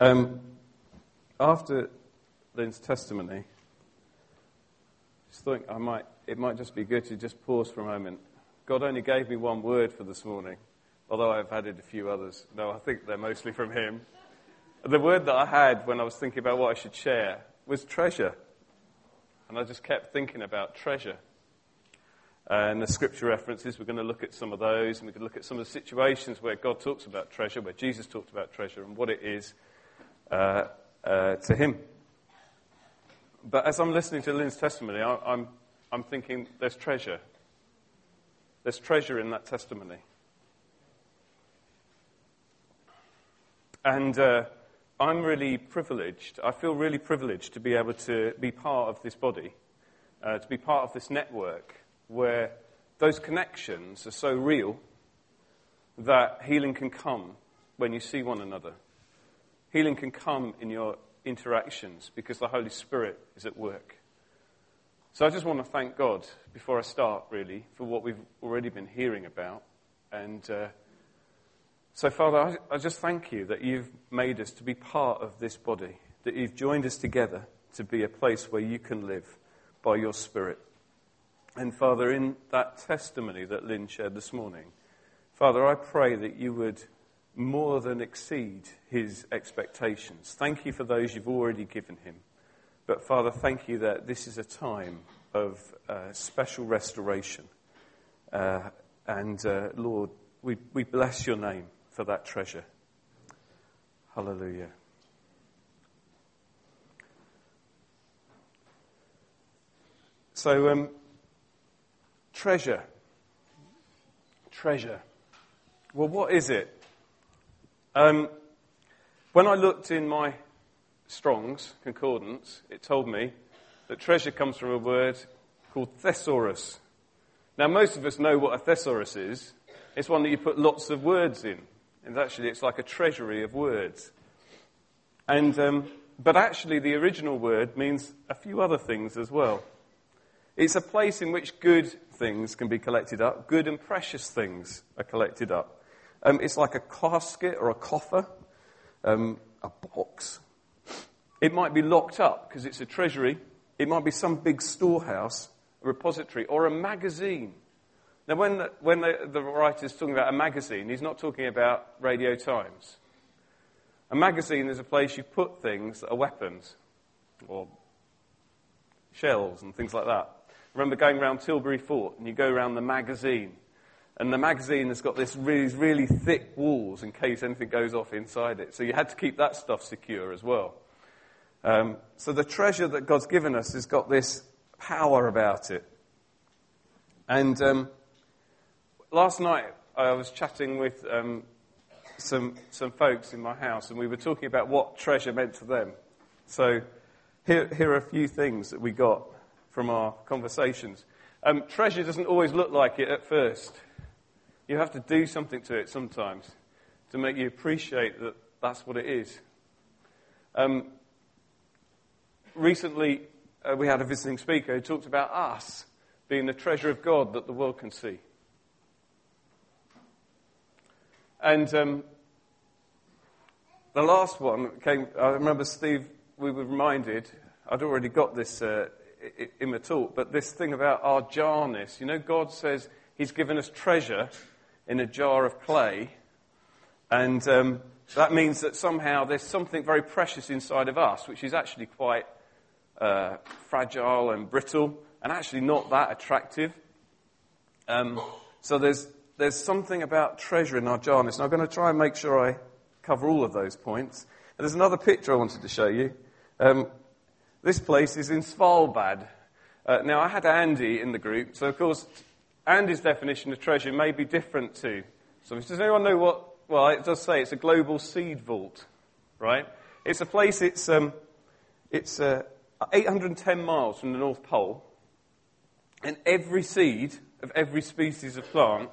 Um, after Lynn's testimony, just think I might, it might just be good to just pause for a moment. God only gave me one word for this morning, although I've added a few others. No, I think they're mostly from Him. The word that I had when I was thinking about what I should share was treasure. And I just kept thinking about treasure. And the scripture references, we're going to look at some of those, and we can look at some of the situations where God talks about treasure, where Jesus talked about treasure, and what it is uh, uh, to Him. But as I'm listening to Lynn's testimony, I, I'm, I'm thinking there's treasure. There's treasure in that testimony. And uh, I'm really privileged. I feel really privileged to be able to be part of this body, uh, to be part of this network where those connections are so real that healing can come when you see one another. Healing can come in your interactions because the Holy Spirit is at work. So I just want to thank God before I start, really, for what we've already been hearing about. And uh, so, Father, I, I just thank you that you've made us to be part of this body, that you've joined us together to be a place where you can live by your Spirit. And Father, in that testimony that Lynn shared this morning, Father, I pray that you would more than exceed his expectations. Thank you for those you've already given him. But Father, thank you that this is a time of uh, special restoration. Uh, and uh, Lord, we, we bless your name for that treasure. Hallelujah. So, um, Treasure. Treasure. Well, what is it? Um, when I looked in my Strong's concordance, it told me that treasure comes from a word called thesaurus. Now, most of us know what a thesaurus is. It's one that you put lots of words in. And actually, it's like a treasury of words. And, um, but actually, the original word means a few other things as well. It's a place in which good things can be collected up, good and precious things are collected up. Um, it's like a casket or a coffer, um, a box. It might be locked up because it's a treasury. It might be some big storehouse, a repository, or a magazine. Now, when, the, when the, the writer's talking about a magazine, he's not talking about Radio Times. A magazine is a place you put things that are weapons, or shells and things like that remember going around Tilbury Fort and you go around the magazine. And the magazine has got this really, really thick walls in case anything goes off inside it. So you had to keep that stuff secure as well. Um, so the treasure that God's given us has got this power about it. And um, last night I was chatting with um, some, some folks in my house and we were talking about what treasure meant to them. So here, here are a few things that we got from our conversations. Um, treasure doesn't always look like it at first. You have to do something to it sometimes to make you appreciate that that's what it is. Um, recently, uh, we had a visiting speaker who talked about us being the treasure of God that the world can see. And um, the last one came, I remember Steve, we were reminded, I'd already got this uh, in the talk, but this thing about our jarness. You know, God says He's given us treasure in a jar of clay, and um, that means that somehow there's something very precious inside of us, which is actually quite uh, fragile and brittle, and actually not that attractive. Um, so there's there's something about treasure in our jarness, and I'm going to try and make sure I cover all of those points. And there's another picture I wanted to show you. Um, this place is in Svalbard. Uh, now, I had Andy in the group, so of course, Andy's definition of treasure may be different to so Does anyone know what? Well, it does say it's a global seed vault, right? It's a place, it's, um, it's uh, 810 miles from the North Pole, and every seed of every species of plant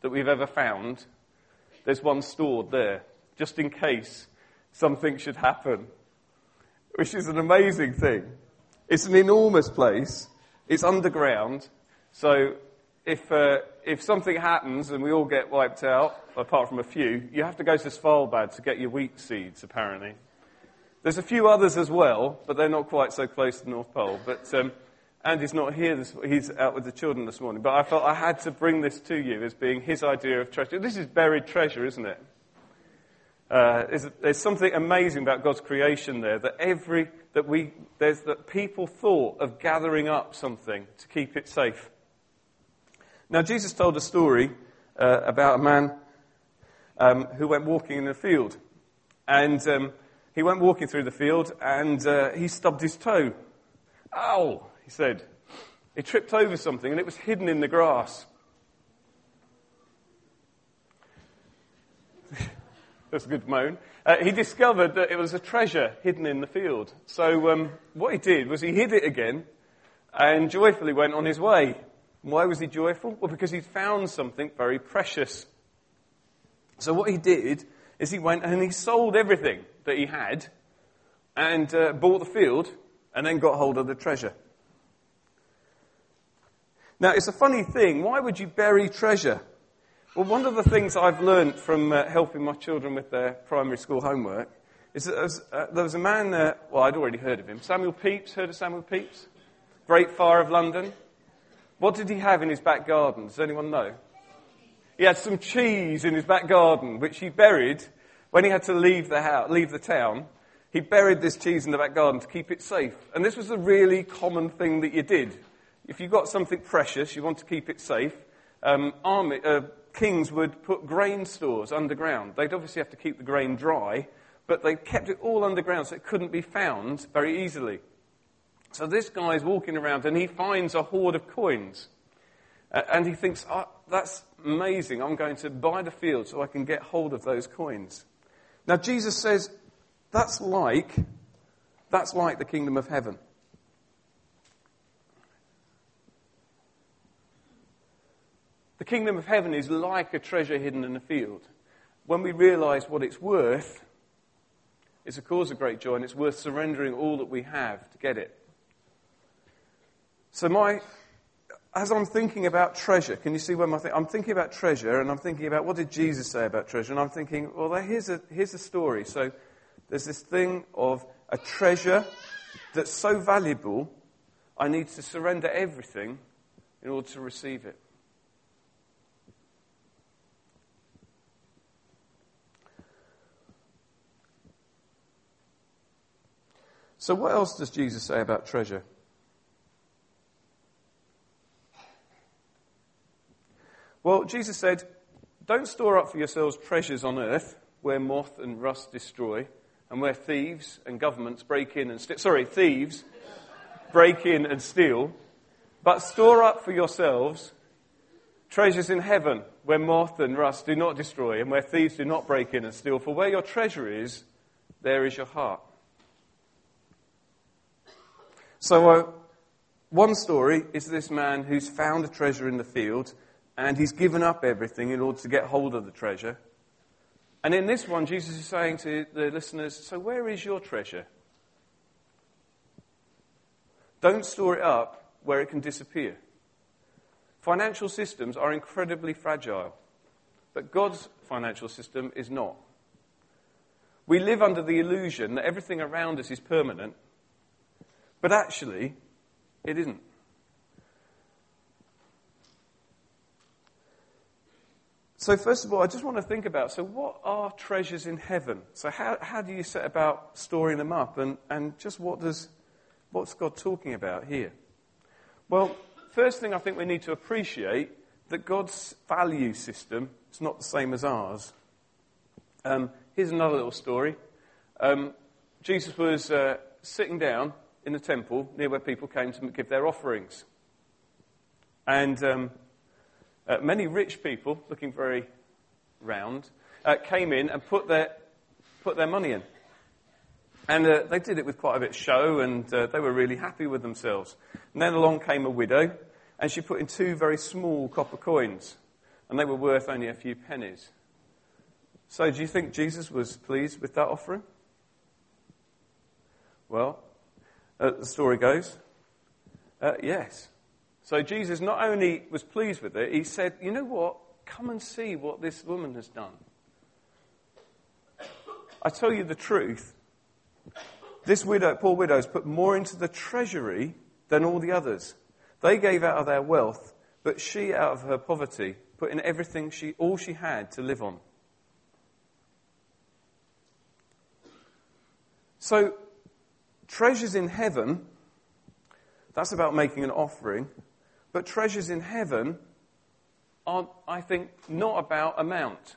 that we've ever found, there's one stored there, just in case something should happen which is an amazing thing. It's an enormous place. It's underground. So if, uh, if something happens and we all get wiped out, apart from a few, you have to go to Svalbard to get your wheat seeds, apparently. There's a few others as well, but they're not quite so close to the North Pole. But um, Andy's not here. This, he's out with the children this morning. But I felt I had to bring this to you as being his idea of treasure. This is buried treasure, isn't it? Uh, there's, there's, something amazing about God's creation there that every that we there's that people thought of gathering up something to keep it safe. Now Jesus told a story uh, about a man um, who went walking in a field, and um, he went walking through the field and uh, he stubbed his toe. Ow! He said. He tripped over something and it was hidden in the grass. That's a good moan. Uh, he discovered that it was a treasure hidden in the field. So um, what he did was he hid it again and joyfully went on his way. Why was he joyful? Well, because he'd found something very precious. So what he did is he went and he sold everything that he had and uh, bought the field and then got hold of the treasure. Now, it's a funny thing. Why would you bury treasure? Well, one of the things I've learned from uh, helping my children with their primary school homework is that there was, uh, there was a man, uh, well, I'd already heard of him. Samuel Pepys, heard of Samuel Pepys? Great Fire of London. What did he have in his back garden? Does anyone know? He had some cheese in his back garden, which he buried when he had to leave the, house, leave the town. He buried this cheese in the back garden to keep it safe. And this was a really common thing that you did. If you got something precious, you want to keep it safe. Um, army, uh, kings would put grain stores underground. They'd obviously have to keep the grain dry, but they kept it all underground so it couldn't be found very easily. So this guy is walking around and he finds a hoard of coins. And he thinks, oh, that's amazing. I'm going to buy the field so I can get hold of those coins. Now, Jesus says that's like, that's like the kingdom of heaven. The kingdom of heaven is like a treasure hidden in a field. When we realize what it's worth, it's a cause of great joy and it's worth surrendering all that we have to get it. So, my as I'm thinking about treasure, can you see where my th- I'm thinking about treasure and I'm thinking about what did Jesus say about treasure? And I'm thinking, well, here's a, here's a story. So there's this thing of a treasure that's so valuable, I need to surrender everything in order to receive it. So, what else does Jesus say about treasure? Well, Jesus said, Don't store up for yourselves treasures on earth where moth and rust destroy and where thieves and governments break in and steal. Sorry, thieves break in and steal. But store up for yourselves treasures in heaven where moth and rust do not destroy and where thieves do not break in and steal. For where your treasure is, there is your heart. So, uh, one story is this man who's found a treasure in the field and he's given up everything in order to get hold of the treasure. And in this one, Jesus is saying to the listeners, So where is your treasure? Don't store it up where it can disappear. Financial systems are incredibly fragile, but God's financial system is not. We live under the illusion that everything around us is permanent, but actually, it isn't. So, first of all, I just want to think about so, what are treasures in heaven? So, how, how do you set about storing them up? And, and just what does, what's God talking about here? Well, first thing I think we need to appreciate that God's value system is not the same as ours. Um, here's another little story. Um, Jesus was uh, sitting down in the temple near where people came to give their offerings. And um, uh, many rich people, looking very round, uh, came in and put their, put their money in. And uh, they did it with quite a bit of show, and uh, they were really happy with themselves. And then along came a widow, and she put in two very small copper coins, and they were worth only a few pennies. So, do you think Jesus was pleased with that offering? Well, uh, the story goes, uh, yes. So Jesus not only was pleased with it, he said, You know what? Come and see what this woman has done. I tell you the truth. This widow, poor put more into the treasury than all the others. They gave out of their wealth, but she, out of her poverty, put in everything she, all she had to live on. So, treasures in heaven, that's about making an offering, but treasures in heaven are, I think, not about amount.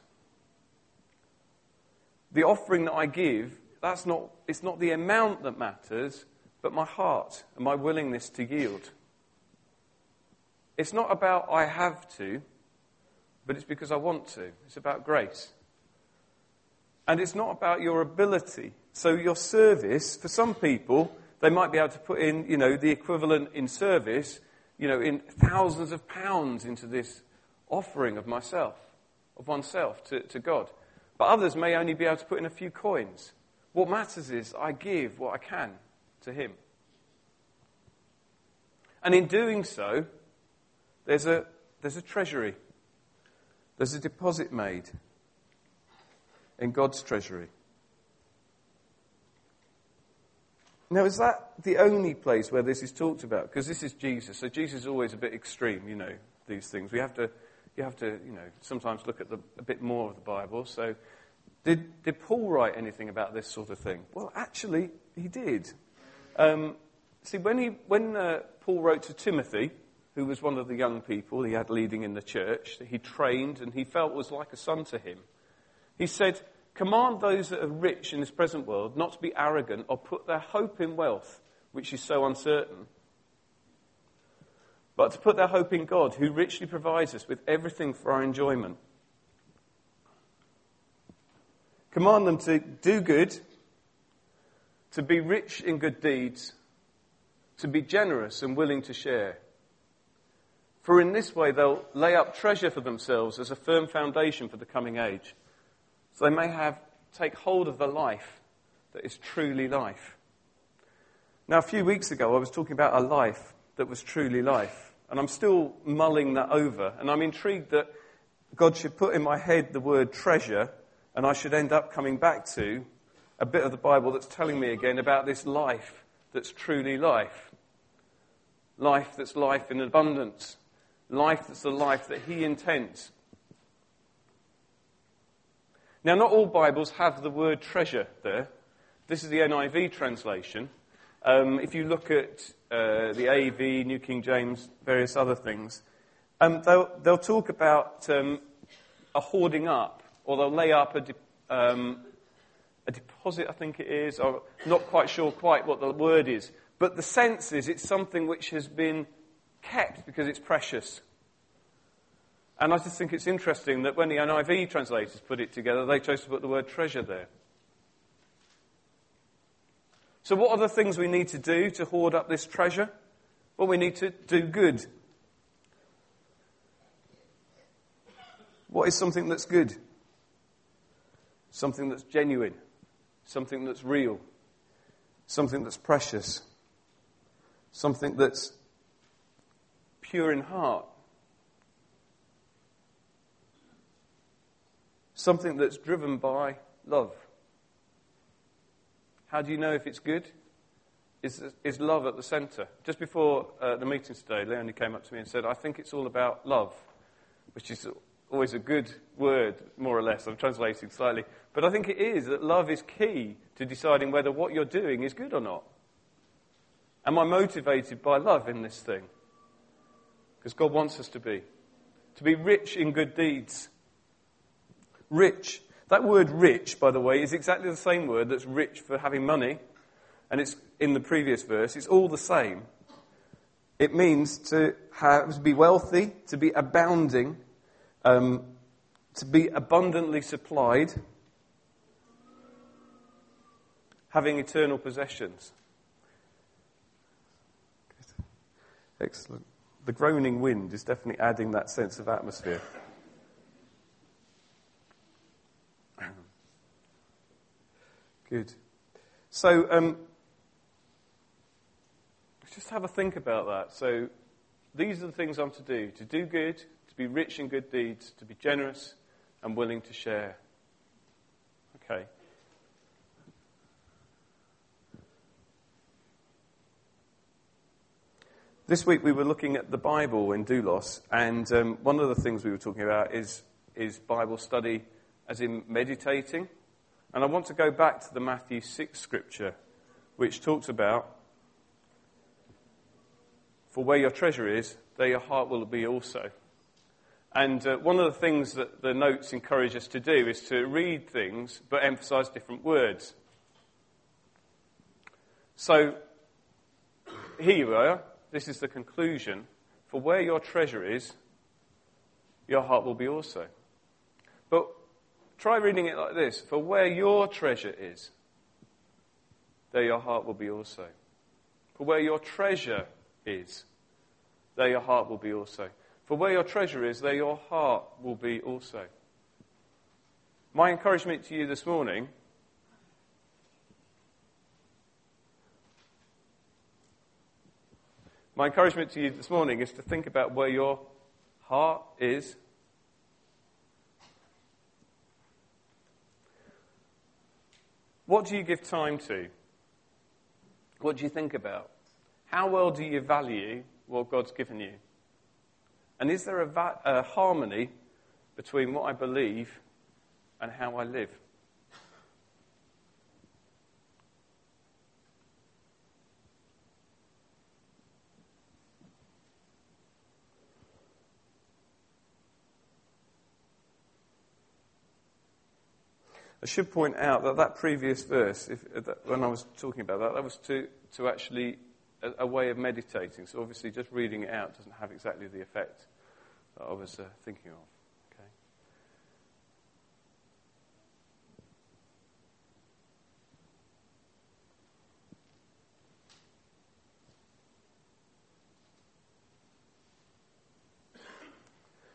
The offering that I give, that's not, it's not the amount that matters, but my heart and my willingness to yield. It's not about I have to, but it's because I want to. It's about grace. And it's not about your ability. So your service, for some people, they might be able to put in, you know, the equivalent in service, you know, in thousands of pounds into this offering of myself, of oneself to, to God. But others may only be able to put in a few coins. What matters is I give what I can to Him. And in doing so, there's a, there's a treasury, there's a deposit made in God's treasury. Now, is that the only place where this is talked about? Because this is Jesus. So Jesus is always a bit extreme, you know, these things. We have to you have to, you know, sometimes look at the, a bit more of the Bible. So, did, did Paul write anything about this sort of thing? Well, actually, he did. Um, see, when, he, when uh, Paul wrote to Timothy, who was one of the young people he had leading in the church, that he trained and he felt was like a son to him, he said, Command those that are rich in this present world not to be arrogant or put their hope in wealth, which is so uncertain but to put their hope in God, who richly provides us with everything for our enjoyment. Command them to do good, to be rich in good deeds, to be generous and willing to share. For in this way they'll lay up treasure for themselves as a firm foundation for the coming age. So they may have take hold of the life that is truly life. Now, a few weeks ago, I was talking about a life that was truly life. And I'm still mulling that over. And I'm intrigued that God should put in my head the word treasure, and I should end up coming back to a bit of the Bible that's telling me again about this life that's truly life. Life that's life in abundance. Life that's the life that He intends. Now, not all Bibles have the word treasure there. This is the NIV translation. Um, if you look at uh, the AV, New King James, various other things, um, they'll, they'll, talk about um, a hoarding up, or they'll lay up a, de- um, a deposit, I think it is, I'm not quite sure quite what the word is. But the sense is it's something which has been kept because it's precious. And I just think it's interesting that when the NIV translators put it together, they chose to put the word treasure there. So, what are the things we need to do to hoard up this treasure? Well, we need to do good. What is something that's good? Something that's genuine, something that's real, something that's precious, something that's pure in heart, something that's driven by love. How do you know if it's good? Is, is love at the centre? Just before uh, the meeting today, Leonie came up to me and said, I think it's all about love, which is always a good word, more or less. I'm translating slightly. But I think it is that love is key to deciding whether what you're doing is good or not. Am I motivated by love in this thing? Because God wants us to be. To be rich in good deeds. Rich that word rich, by the way, is exactly the same word that's rich for having money, and it's in the previous verse. It's all the same. It means to, have, to be wealthy, to be abounding, um, to be abundantly supplied, having eternal possessions. Excellent. The groaning wind is definitely adding that sense of atmosphere. Good. So, um, just have a think about that. So, these are the things I'm to do to do good, to be rich in good deeds, to be generous and willing to share. Okay. This week we were looking at the Bible in Doulos, and um, one of the things we were talking about is, is Bible study, as in meditating and I want to go back to the Matthew 6 scripture, which talks about, For where your treasure is, there your heart will be also. And uh, one of the things that the notes encourage us to do is to read things but emphasize different words. So, here you are. This is the conclusion. For where your treasure is, your heart will be also. But try reading it like this For where your treasure is, there your heart will be also. For where your treasure is, there your heart will be also. For where your treasure is, there your heart will be also. My encouragement to you this morning My encouragement to you this morning is to think about where your heart is. What do you give time to? What do you think about? How well do you value what God's given you? And is there a, va- a harmony between what I believe and how I live? I should point out that that previous verse, if, that, when I was talking about that, that was to, to actually a, a, way of meditating. So obviously, just reading it out doesn't have exactly the effect that I was uh, thinking of. Okay.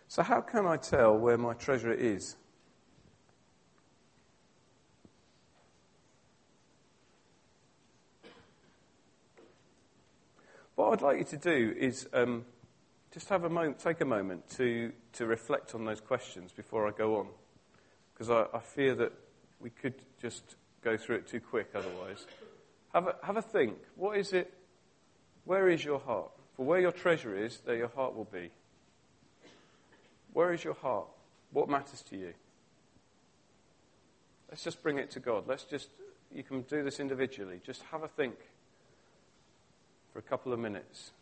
So, how can I tell where my treasure is? What I'd like you to do is um, just have a moment, take a moment to, to reflect on those questions before I go on. Because I, I fear that we could just go through it too quick otherwise. Have a, have a think. What is it? Where is your heart? For where your treasure is, there your heart will be. Where is your heart? What matters to you? Let's just bring it to God. Let's just, you can do this individually. Just have a think for a couple of minutes.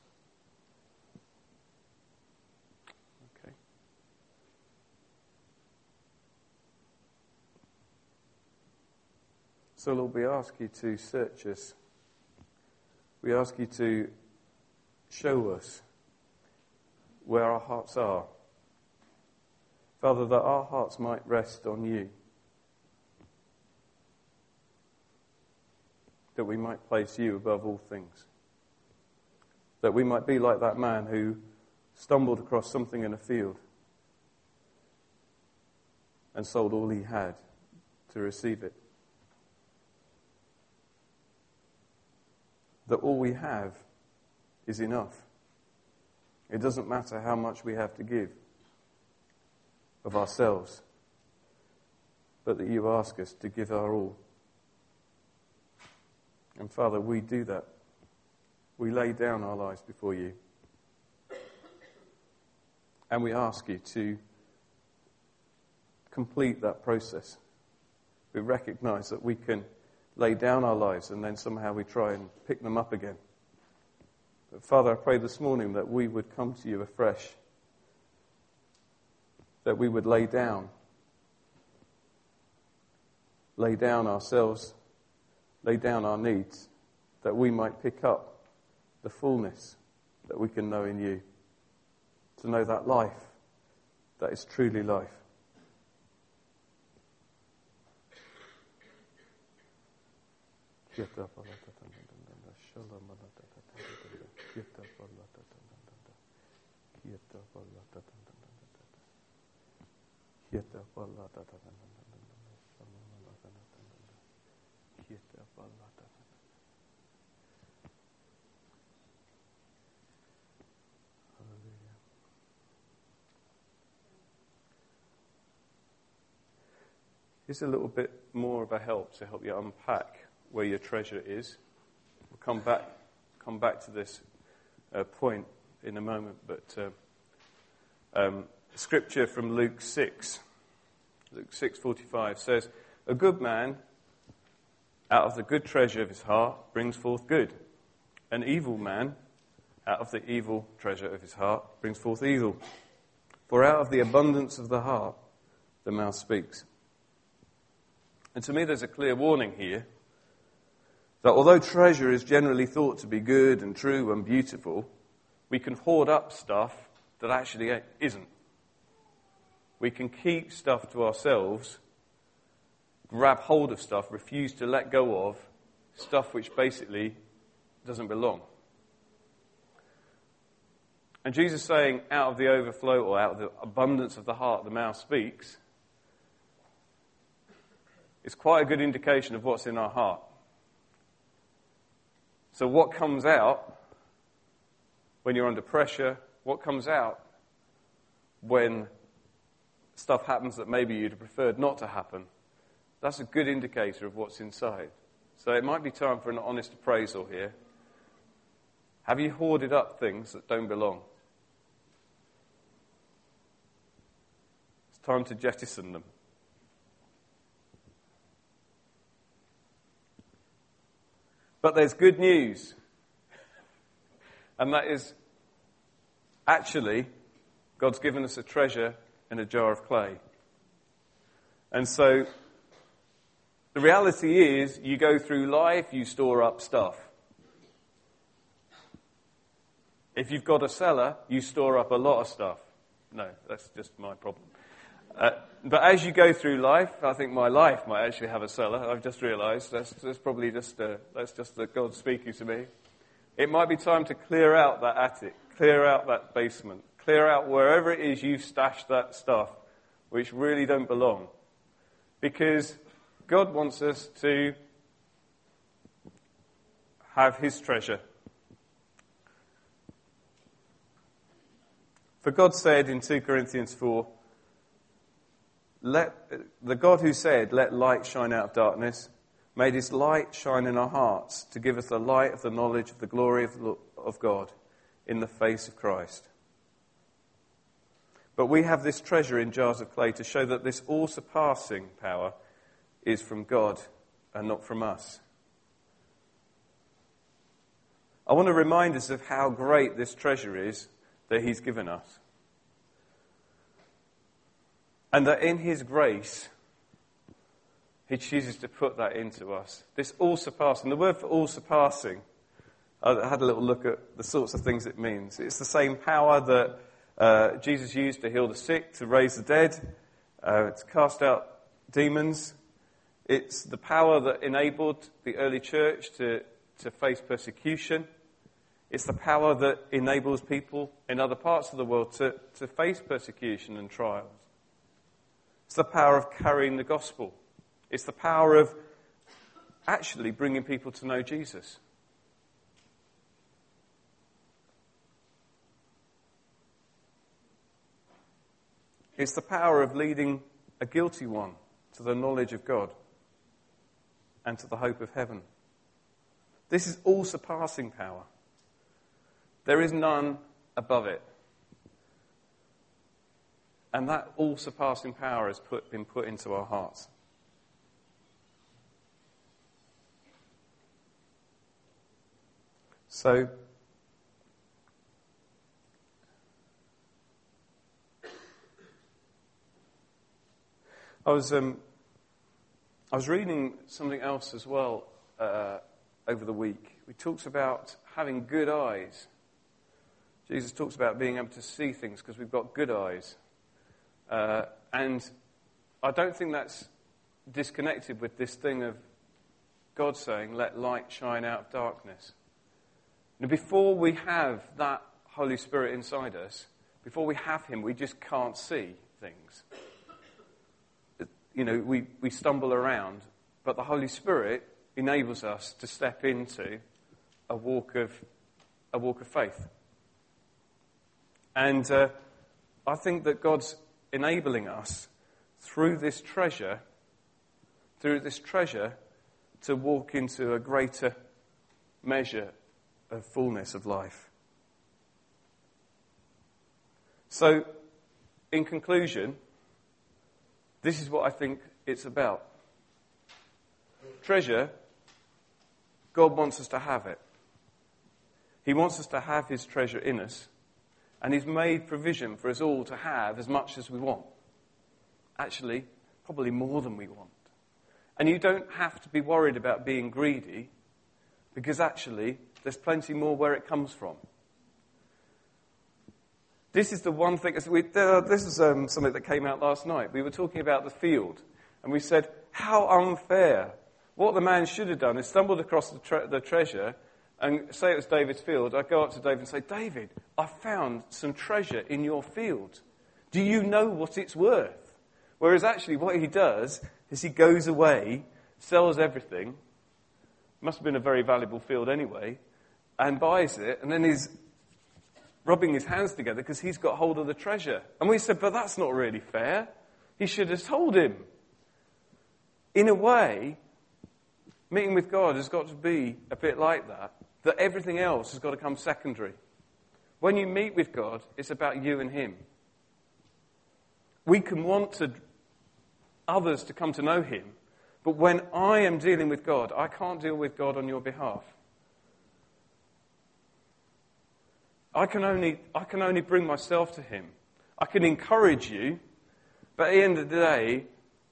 Okay. So, Lord, we ask you to search us. We ask you to show us where our hearts are. Father, that our hearts might rest on you. That we might place you above all things that we might be like that man who stumbled across something in a field and sold all he had to receive it. That all we have is enough. It doesn't matter how much we have to give of ourselves, but that you ask us to give our all. And Father, we do that we lay down our lives before you. And we ask you to complete that process. We recognize that we can lay down our lives and then somehow we try and pick them up again. But Father, I pray this morning that we would come to you afresh, that we would lay down, lay down ourselves, lay down our needs, that we might pick up the fullness that we can know in you. To know that life that is truly life. Here's a little bit more of a help to help you unpack where your treasure is. We'll come back, come back to this uh, point in a moment, but uh, um, scripture from Luke 6, Luke 6:45 says, "A good man out of the good treasure of his heart brings forth good. An evil man out of the evil treasure of his heart brings forth evil. For out of the abundance of the heart the mouth speaks." And to me there's a clear warning here that although treasure is generally thought to be good and true and beautiful, we can hoard up stuff that actually isn't. We can keep stuff to ourselves, grab hold of stuff, refuse to let go of stuff which basically doesn't belong. And Jesus saying, out of the overflow or out of the abundance of the heart, the mouth speaks, is quite a good indication of what's in our heart. So, what comes out when you're under pressure? What comes out when stuff happens that maybe you'd have preferred not to happen? That's a good indicator of what's inside. So, it might be time for an honest appraisal here. Have you hoarded up things that don't belong? It's time to jettison them. But there's good news. And that is actually, God's given us a treasure in a jar of clay. And so, the reality is, you go through life, you store up stuff. If you've got a cellar, you store up a lot of stuff. No, that's just my problem. Uh, but as you go through life, I think my life might actually have a cellar. I've just realised that's, that's, probably just uh, that's just that God speaking to me. It might be time to clear out that attic, clear out that basement, clear out wherever it is you've stashed that stuff, which really don't belong, because God wants us to have His treasure. For God said in 2 Corinthians 4 let, the God who said, Let light shine out of darkness, made his light shine in our hearts to give us the light of the knowledge of the glory of, of God in the face of Christ. But we have this treasure in jars of clay to show that this all surpassing power is from God and not from us. I want to remind us of how great this treasure is that He's given us. And that in His grace, He chooses to put that into us. This all surpassing, the word for all surpassing, I had a little look at the sorts of things it means. It's the same power that uh, Jesus used to heal the sick, to raise the dead, uh, to cast out demons. It's the power that enabled the early church to, to face persecution. It's the power that enables people in other parts of the world to, to face persecution and trials. It's the power of carrying the gospel. It's the power of actually bringing people to know Jesus. It's the power of leading a guilty one to the knowledge of God and to the hope of heaven. This is all surpassing power. There is none above it. And that all surpassing power has put, been put into our hearts. So, I was, um, I was reading something else as well uh, over the week. We talks about having good eyes. Jesus talks about being able to see things because we've got good eyes. Uh, and I don't think that's disconnected with this thing of God saying, let light shine out of darkness. Now, before we have that Holy Spirit inside us, before we have Him, we just can't see things. You know, we, we stumble around, but the Holy Spirit enables us to step into a walk of, a walk of faith. And uh, I think that God's enabling us through this treasure, through this treasure, to walk into a greater measure of fullness of life. So, in conclusion, this is what I think it's about. Treasure, God wants us to have it. He wants us to have His treasure in us, and He's made provision for us all to have as much as we want. Actually, probably more than we want. And you don't have to be worried about being greedy, because actually, there's plenty more where it comes from. This is the one thing, this is um, something that came out last night. We were talking about the field, and we said, how unfair. What the man should have done is stumbled across the, tre- the treasure, and say it was David's field. I'd go up to David and say, David, I found some treasure in your field. Do you know what it's worth? Whereas actually, what he does is he goes away, sells everything, must have been a very valuable field anyway, and buys it, and then he's rubbing his hands together because he's got hold of the treasure. And we said, but that's not really fair. He should have told him. In a way, meeting with God has got to be a bit like that, that everything else has got to come secondary. When you meet with God, it's about you and Him. We can want to, others to come to know Him, but when I am dealing with God, I can't deal with God on your behalf. I can only, I can only bring myself to Him. I can encourage you, but at the end of the day,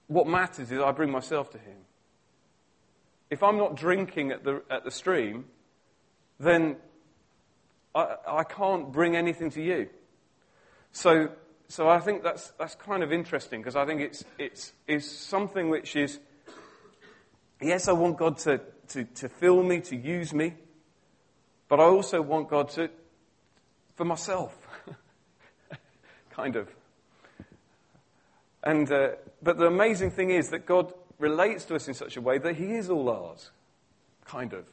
what matters is I bring myself to Him. If I'm not drinking at the, at the stream, then I, I can't bring anything to you. So, so I think that's, that's kind of interesting because I think it's, it's, it's something which is, yes, I want God to, to, to fill me, to use me, but I also want God to, for myself. kind of. And, uh, but the amazing thing is that God relates to us in such a way that He is all ours. Kind of.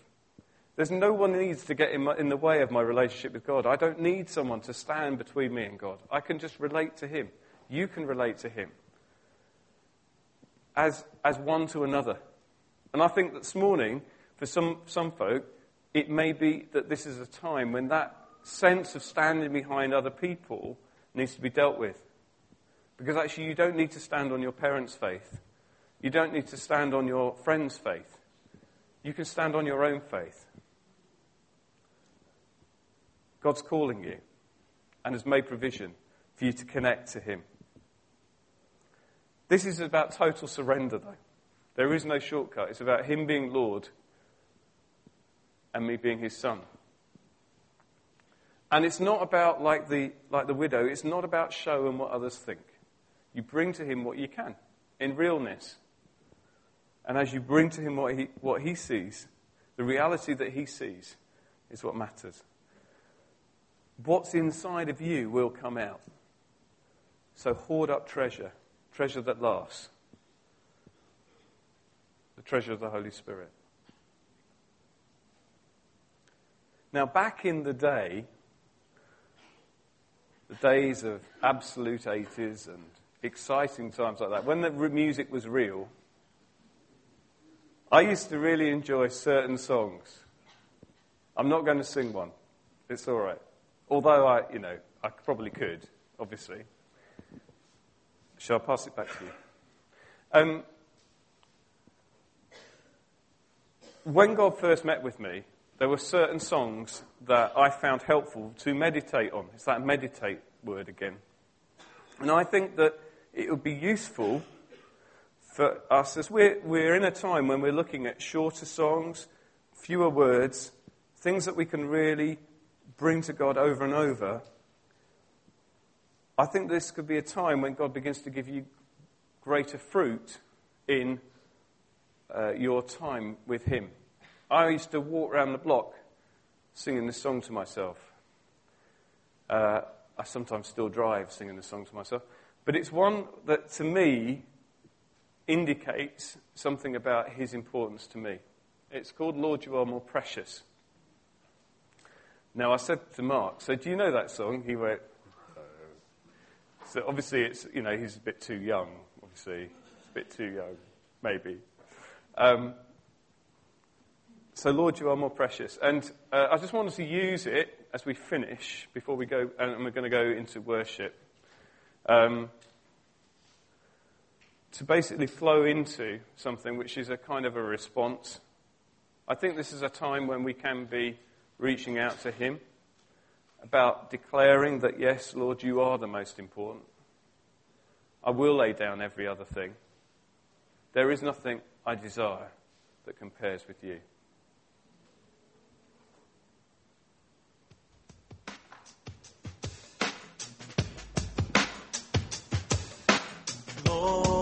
There's no one needs to get in, my, in the way of my relationship with God. I don't need someone to stand between me and God. I can just relate to Him. You can relate to Him as, as one to another. And I think that this morning, for some, some folk, it may be that this is a time when that sense of standing behind other people needs to be dealt with. Because actually, you don't need to stand on your parents' faith. You don't need to stand on your friend's faith. You can stand on your own faith. God's calling you and has made provision for you to connect to Him. This is about total surrender, though. There is no shortcut. It's about Him being Lord and me being His Son. And it's not about, like the, like the widow, it's not about show and what others think. You bring to him what you can in realness. And as you bring to him what he, what he sees, the reality that he sees is what matters. What's inside of you will come out. So hoard up treasure, treasure that lasts. The treasure of the Holy Spirit. Now, back in the day, the days of absolute 80s and exciting times like that, when the music was real, I used to really enjoy certain songs. I'm not going to sing one. It's all right. Although I, you know, I probably could, obviously. Shall I pass it back to you? Um, when God first met with me, there were certain songs that I found helpful to meditate on. It's that meditate word again. And I think that it would be useful for us as we're, we're in a time when we're looking at shorter songs, fewer words, things that we can really bring to God over and over. I think this could be a time when God begins to give you greater fruit in uh, your time with Him. I used to walk around the block singing this song to myself. Uh, I sometimes still drive singing this song to myself. But it's one that, to me, indicates something about his importance to me. It's called Lord, You Are More Precious. Now, I said to Mark, So, do you know that song? He went, oh. So, obviously, it's, you know, he's a bit too young, obviously. He's a bit too young, maybe. Um, so, Lord, you are more precious. And uh, I just wanted to use it as we finish before we go, and we're going to go into worship, um, to basically flow into something which is a kind of a response. I think this is a time when we can be reaching out to Him about declaring that, yes, Lord, you are the most important. I will lay down every other thing. There is nothing I desire that compares with you. Lord,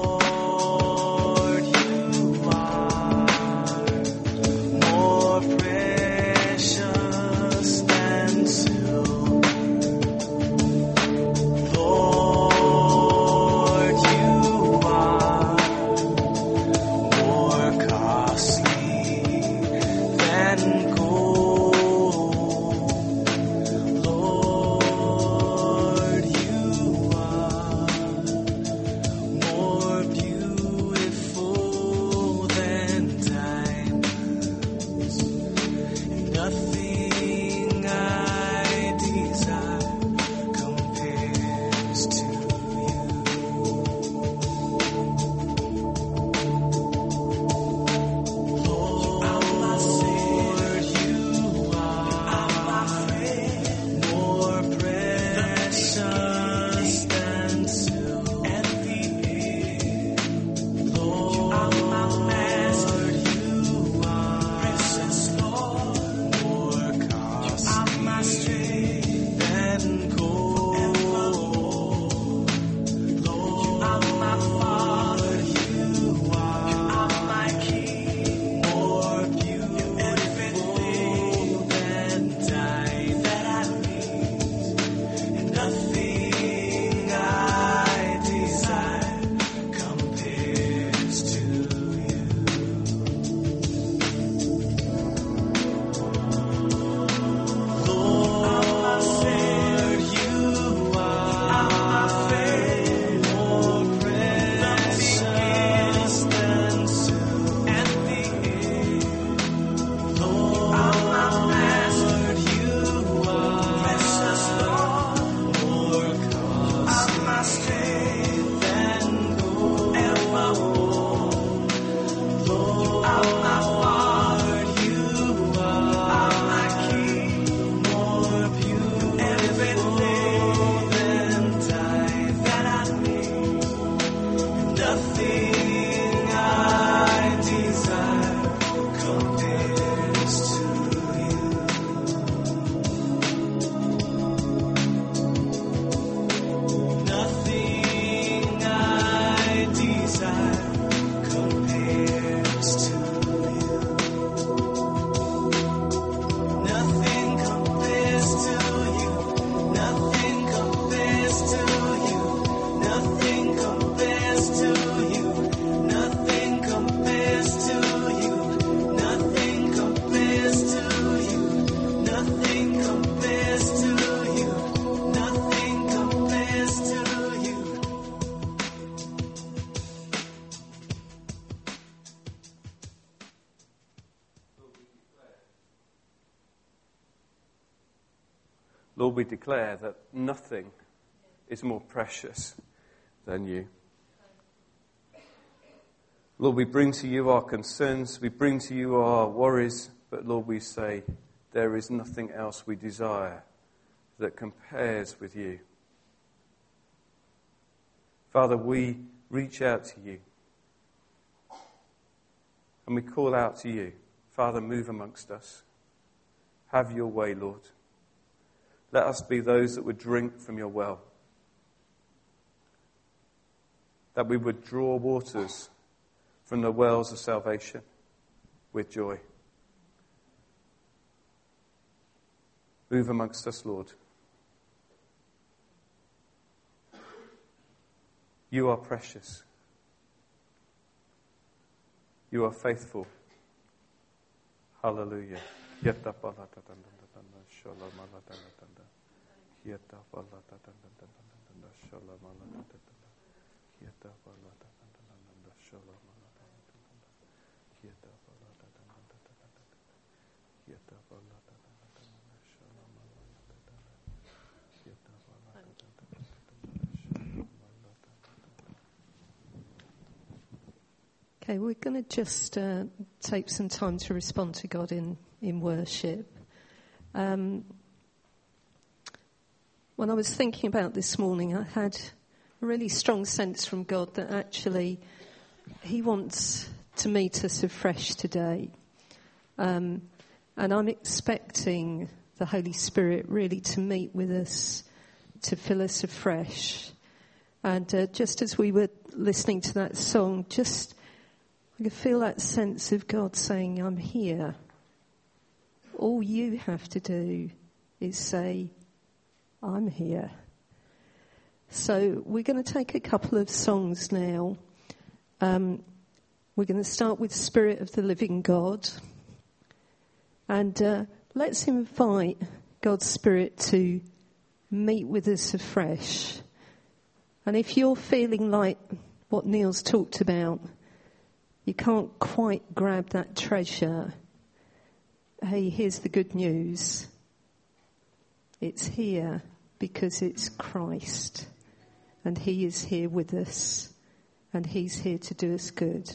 declare that nothing is more precious than you. Lord, we bring to you our concerns, we bring to you our worries, but Lord, we say there is nothing else we desire that compares with you. Father, we reach out to you and we call out to you. Father, move amongst us. Have your way, Lord. Let us be those that would drink from your well. That we would draw waters from the wells of salvation with joy. Move amongst us, Lord. You are precious. You are faithful. Hallelujah. Okay, we're going to just uh, take some time to respond to God in, in worship. Um, when I was thinking about this morning, I had a really strong sense from God that actually He wants to meet us afresh today. Um, and I'm expecting the Holy Spirit really to meet with us, to fill us afresh. And uh, just as we were listening to that song, just I could feel that sense of God saying, I'm here. All you have to do is say, I'm here. So we're going to take a couple of songs now. Um, we're going to start with Spirit of the Living God. And uh, let's invite God's Spirit to meet with us afresh. And if you're feeling like what Neil's talked about, you can't quite grab that treasure. Hey, here's the good news. It's here because it's Christ. And He is here with us. And He's here to do us good.